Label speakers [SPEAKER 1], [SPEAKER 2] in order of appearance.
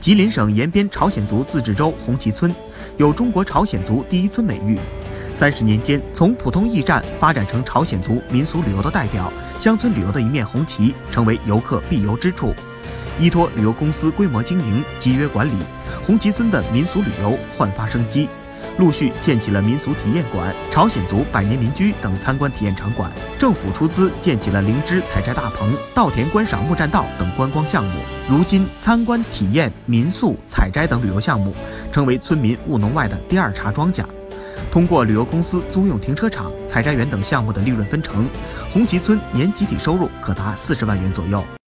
[SPEAKER 1] 吉林省延边朝鲜族自治州红旗村，有“中国朝鲜族第一村”美誉。三十年间，从普通驿站发展成朝鲜族民俗旅游的代表，乡村旅游的一面红旗，成为游客必游之处。依托旅游公司规模经营、集约管理，红旗村的民俗旅游焕发生机。陆续建起了民俗体验馆、朝鲜族百年民居等参观体验场馆，政府出资建起了灵芝采摘大棚、稻田观赏木栈道等观光项目。如今，参观体验、民宿、采摘等旅游项目成为村民务农外的第二茬庄稼。通过旅游公司租用停车场、采摘园等项目的利润分成，红旗村年集体收入可达四十万元左右。